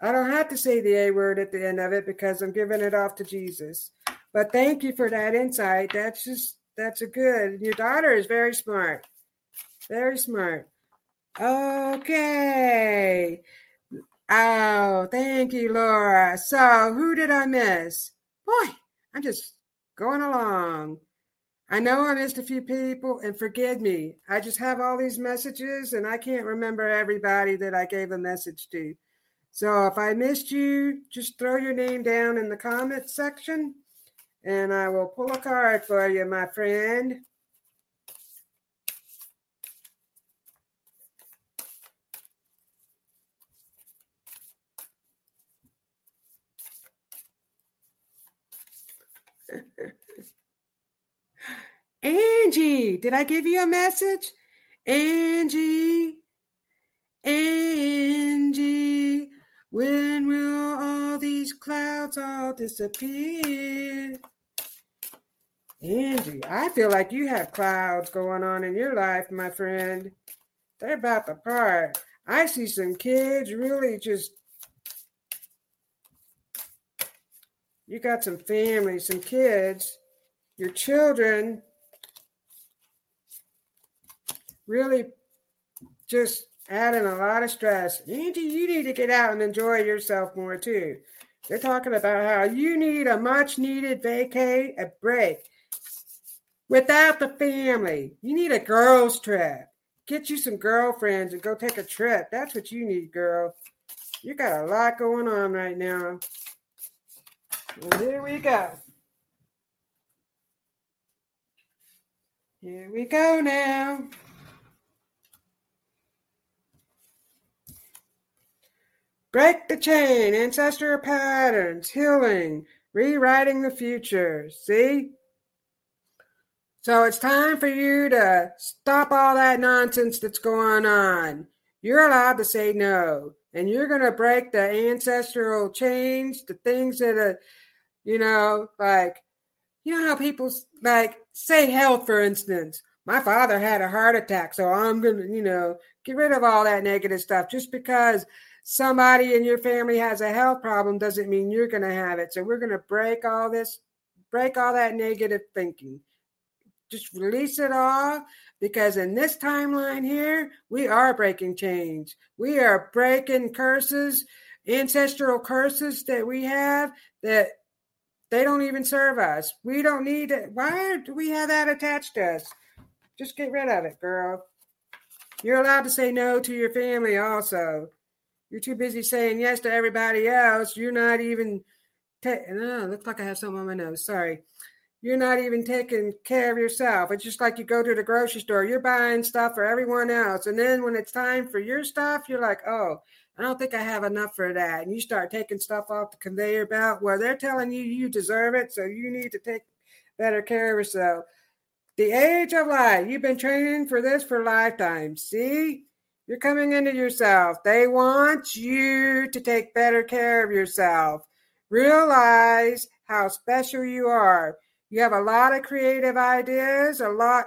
I don't have to say the A word at the end of it because I'm giving it off to Jesus. But thank you for that insight. That's just that's a good. Your daughter is very smart. Very smart. Okay. Oh, thank you, Laura. So, who did I miss? Boy, I'm just going along. I know I missed a few people, and forgive me. I just have all these messages, and I can't remember everybody that I gave a message to. So, if I missed you, just throw your name down in the comments section, and I will pull a card for you, my friend. <laughs> Angie, did I give you a message? Angie, Angie, when will all these clouds all disappear? Angie, I feel like you have clouds going on in your life, my friend. They're about to part. I see some kids really just you got some family, some kids, your children really just adding a lot of stress. Angie, you need to get out and enjoy yourself more too. They're talking about how you need a much needed vacay, a break without the family. You need a girls' trip. Get you some girlfriends and go take a trip. That's what you need, girl. You got a lot going on right now. Well, here we go. Here we go now. Break the chain, ancestral patterns, healing, rewriting the future. See? So it's time for you to stop all that nonsense that's going on. You're allowed to say no, and you're going to break the ancestral chains, the things that are you know, like, you know how people like say health, for instance. My father had a heart attack, so I'm gonna, you know, get rid of all that negative stuff. Just because somebody in your family has a health problem doesn't mean you're gonna have it. So we're gonna break all this, break all that negative thinking. Just release it all because in this timeline here, we are breaking chains. We are breaking curses, ancestral curses that we have that they don't even serve us. We don't need it. Why do we have that attached to us? Just get rid of it, girl. You're allowed to say no to your family also. You're too busy saying yes to everybody else. You're not even. Ta- no, looks like I have something on my nose. Sorry. You're not even taking care of yourself. It's just like you go to the grocery store. You're buying stuff for everyone else, and then when it's time for your stuff, you're like, "Oh, I don't think I have enough for that. And you start taking stuff off the conveyor belt where they're telling you you deserve it, so you need to take better care of yourself. The age of life. You've been training for this for lifetimes. See? You're coming into yourself. They want you to take better care of yourself. Realize how special you are. You have a lot of creative ideas, a lot.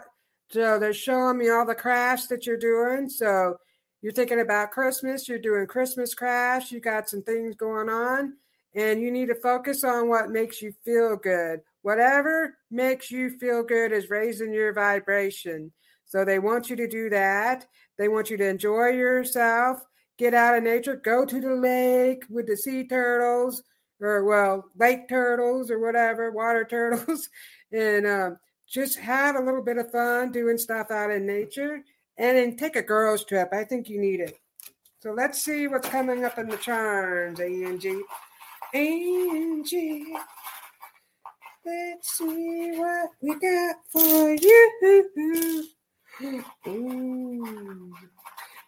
So they're showing me all the crafts that you're doing. So you're thinking about Christmas, you're doing Christmas crafts, you got some things going on, and you need to focus on what makes you feel good. Whatever makes you feel good is raising your vibration. So they want you to do that. They want you to enjoy yourself, get out of nature, go to the lake with the sea turtles, or well, lake turtles or whatever, water <laughs> turtles, and um, just have a little bit of fun doing stuff out in nature and then take a girls' trip. I think you need it. So let's see what's coming up in the charms, Angie. Angie, let's see what we got for you. Ooh.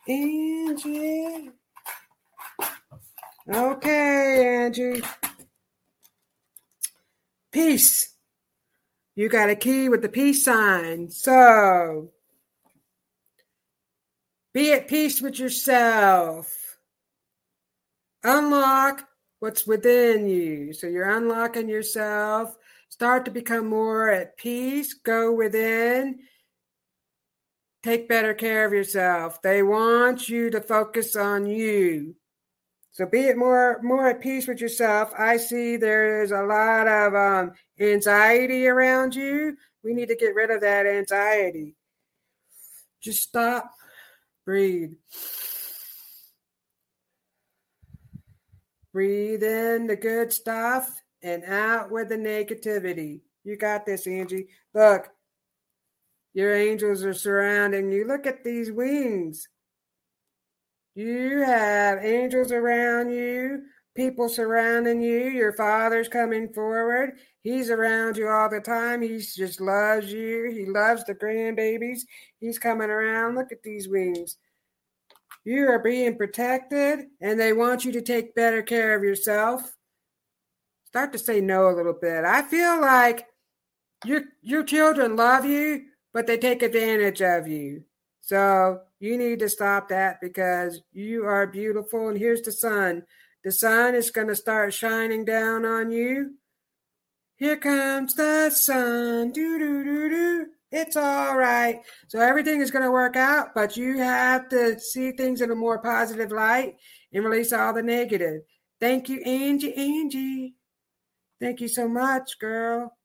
Angie. Okay, Angie. Peace. You got a key with the peace sign. So be at peace with yourself. Unlock what's within you. So you're unlocking yourself. Start to become more at peace. Go within. Take better care of yourself. They want you to focus on you. So be it more more at peace with yourself. I see there's a lot of um, anxiety around you. We need to get rid of that anxiety. Just stop, breathe. Breathe in the good stuff and out with the negativity. You got this, Angie. Look, your angels are surrounding you. Look at these wings. You have angels around you, people surrounding you. Your father's coming forward. He's around you all the time. He just loves you. He loves the grandbabies. He's coming around. Look at these wings. You are being protected, and they want you to take better care of yourself. Start to say no a little bit. I feel like your your children love you, but they take advantage of you. So you need to stop that because you are beautiful. And here's the sun. The sun is going to start shining down on you. Here comes the sun. Do, do, do, do. It's all right. So everything is going to work out, but you have to see things in a more positive light and release all the negative. Thank you, Angie. Angie. Thank you so much, girl.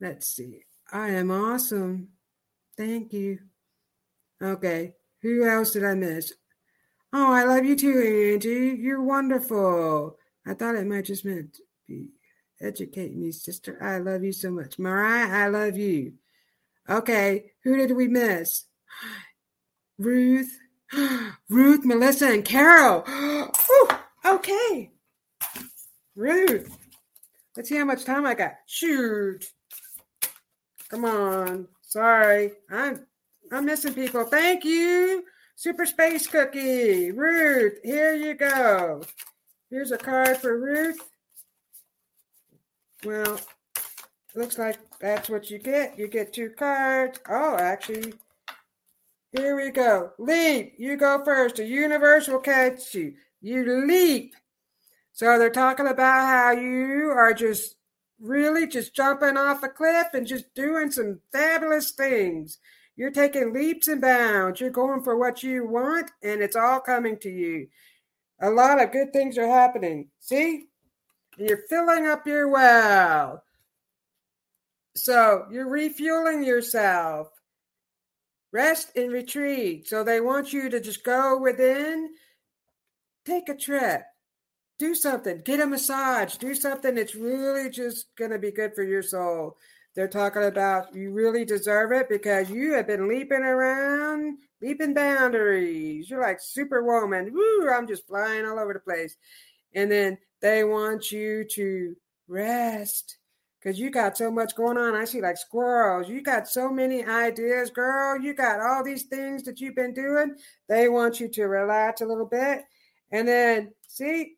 Let's see. I am awesome. Thank you. Okay. Who else did I miss? Oh, I love you too, Angie. You're wonderful. I thought it might just meant be educate me, sister. I love you so much. Mariah, I love you. Okay. Who did we miss? <gasps> Ruth. <gasps> Ruth, Melissa, and Carol. <gasps> Ooh, okay. Ruth. Let's see how much time I got. Shoot. Come on. Sorry. I'm I'm missing people. Thank you. Super Space Cookie. Ruth, here you go. Here's a card for Ruth. Well, looks like that's what you get. You get two cards. Oh, actually, here we go. Leap. You go first. The universe will catch you. You leap. So they're talking about how you are just really just jumping off a cliff and just doing some fabulous things. You're taking leaps and bounds. You're going for what you want, and it's all coming to you. A lot of good things are happening. See? You're filling up your well. So you're refueling yourself. Rest and retreat. So they want you to just go within, take a trip, do something, get a massage, do something that's really just going to be good for your soul. They're talking about you really deserve it because you have been leaping around, leaping boundaries. You're like superwoman. Woo, I'm just flying all over the place. And then they want you to rest because you got so much going on. I see like squirrels. You got so many ideas, girl. You got all these things that you've been doing. They want you to relax a little bit. And then, see,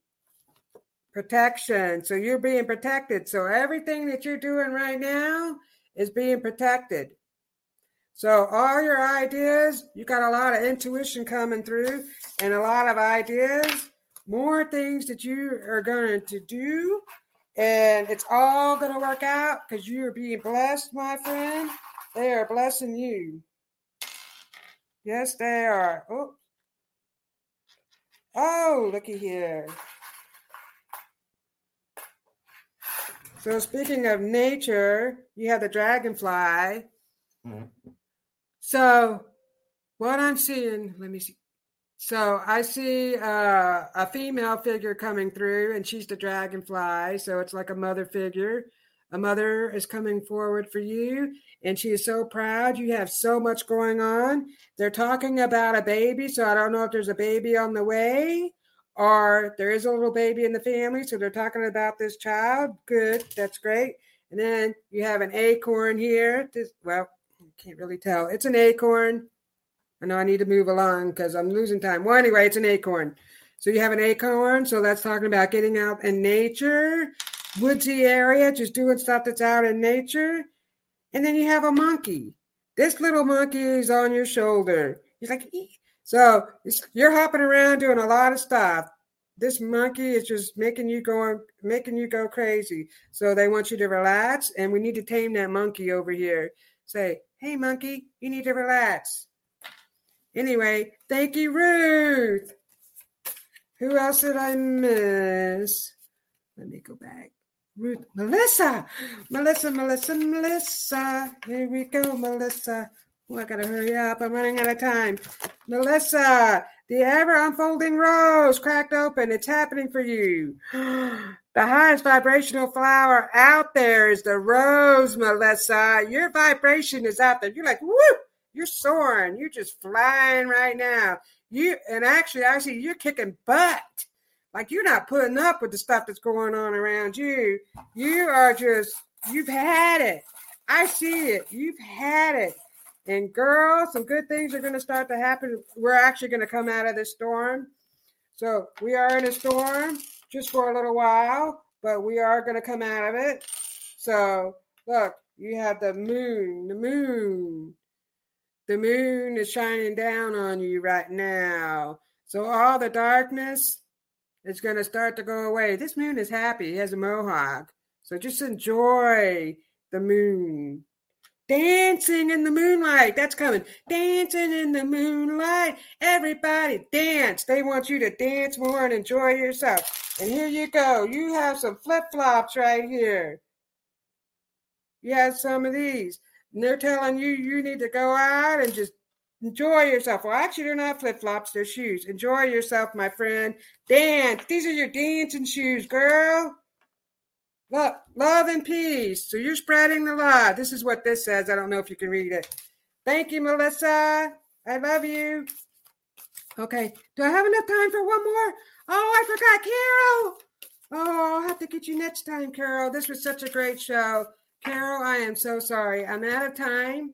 protection. So you're being protected. So everything that you're doing right now is being protected. So all your ideas, you got a lot of intuition coming through and a lot of ideas, more things that you are going to do. And it's all going to work out because you are being blessed, my friend. They are blessing you. Yes, they are. Oh, oh looky here. So speaking of nature, you have the dragonfly. Mm-hmm. So what I'm seeing, let me see. So I see uh, a female figure coming through, and she's the dragonfly. So it's like a mother figure. A mother is coming forward for you, and she is so proud. You have so much going on. They're talking about a baby, so I don't know if there's a baby on the way or there is a little baby in the family, so they're talking about this child. Good, that's great. And then you have an acorn here. This, well, I can't really tell. It's an acorn. I know I need to move along because I'm losing time. Well, anyway, it's an acorn. So you have an acorn. So that's talking about getting out in nature, woodsy area, just doing stuff that's out in nature. And then you have a monkey. This little monkey is on your shoulder. He's like, so you're hopping around doing a lot of stuff. This monkey is just making you go making you go crazy. So they want you to relax, and we need to tame that monkey over here. Say, hey monkey, you need to relax. Anyway, thank you, Ruth. Who else did I miss? Let me go back. Ruth, Melissa, Melissa, Melissa, Melissa. Here we go, Melissa. Oh, I gotta hurry up. I'm running out of time. Melissa, the ever unfolding rose cracked open. It's happening for you. <gasps> The highest vibrational flower out there is the rose, Melissa. Your vibration is out there. You're like, woo, you're soaring. You're just flying right now. You and actually, I see you're kicking butt. Like you're not putting up with the stuff that's going on around you. You are just, you've had it. I see it. You've had it. And girl, some good things are going to start to happen. We're actually going to come out of this storm. So we are in a storm just for a little while, but we are going to come out of it. So, look, you have the moon, the moon. The moon is shining down on you right now. So, all the darkness is going to start to go away. This moon is happy, he has a mohawk. So, just enjoy the moon. Dancing in the moonlight. That's coming. Dancing in the moonlight. Everybody dance. They want you to dance more and enjoy yourself. And here you go. You have some flip flops right here. You have some of these. And they're telling you you need to go out and just enjoy yourself. Well, actually, they're not flip flops, they're shoes. Enjoy yourself, my friend. Dance. These are your dancing shoes, girl. Love, love and peace. So you're spreading the love. This is what this says. I don't know if you can read it. Thank you, Melissa. I love you. Okay. Do I have enough time for one more? Oh, I forgot Carol. Oh, I'll have to get you next time, Carol. This was such a great show. Carol, I am so sorry. I'm out of time.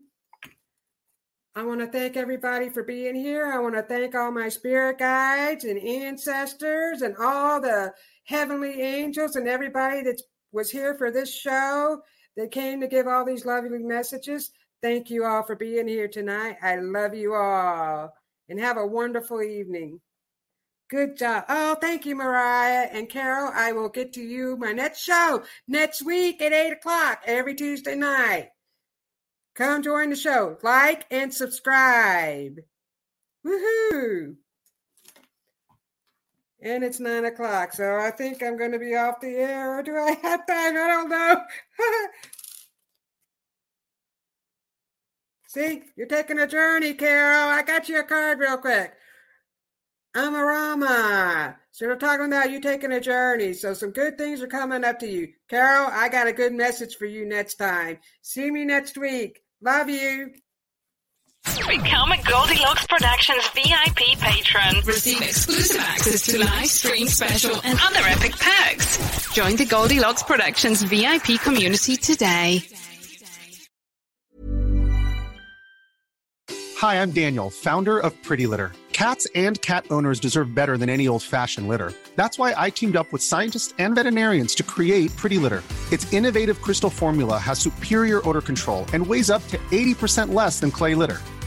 I want to thank everybody for being here. I want to thank all my spirit guides and ancestors and all the heavenly angels and everybody that was here for this show. They came to give all these lovely messages. Thank you all for being here tonight. I love you all and have a wonderful evening. Good job. Oh, thank you, Mariah and Carol. I will get to you my next show next week at 8 o'clock every Tuesday night. Come join the show. Like and subscribe. Woohoo! And it's nine o'clock, so I think I'm going to be off the air. Or do I have time? I don't know. <laughs> See, you're taking a journey, Carol. I got you a card real quick. I'm a Rama. So we're talking about you taking a journey. So some good things are coming up to you. Carol, I got a good message for you next time. See me next week. Love you. Become a Goldilocks Productions VIP patron. Receive exclusive access to live stream special and other epic perks. Join the Goldilocks Productions VIP community today. Hi, I'm Daniel, founder of Pretty Litter. Cats and cat owners deserve better than any old-fashioned litter. That's why I teamed up with scientists and veterinarians to create Pretty Litter. Its innovative crystal formula has superior odor control and weighs up to 80% less than clay litter.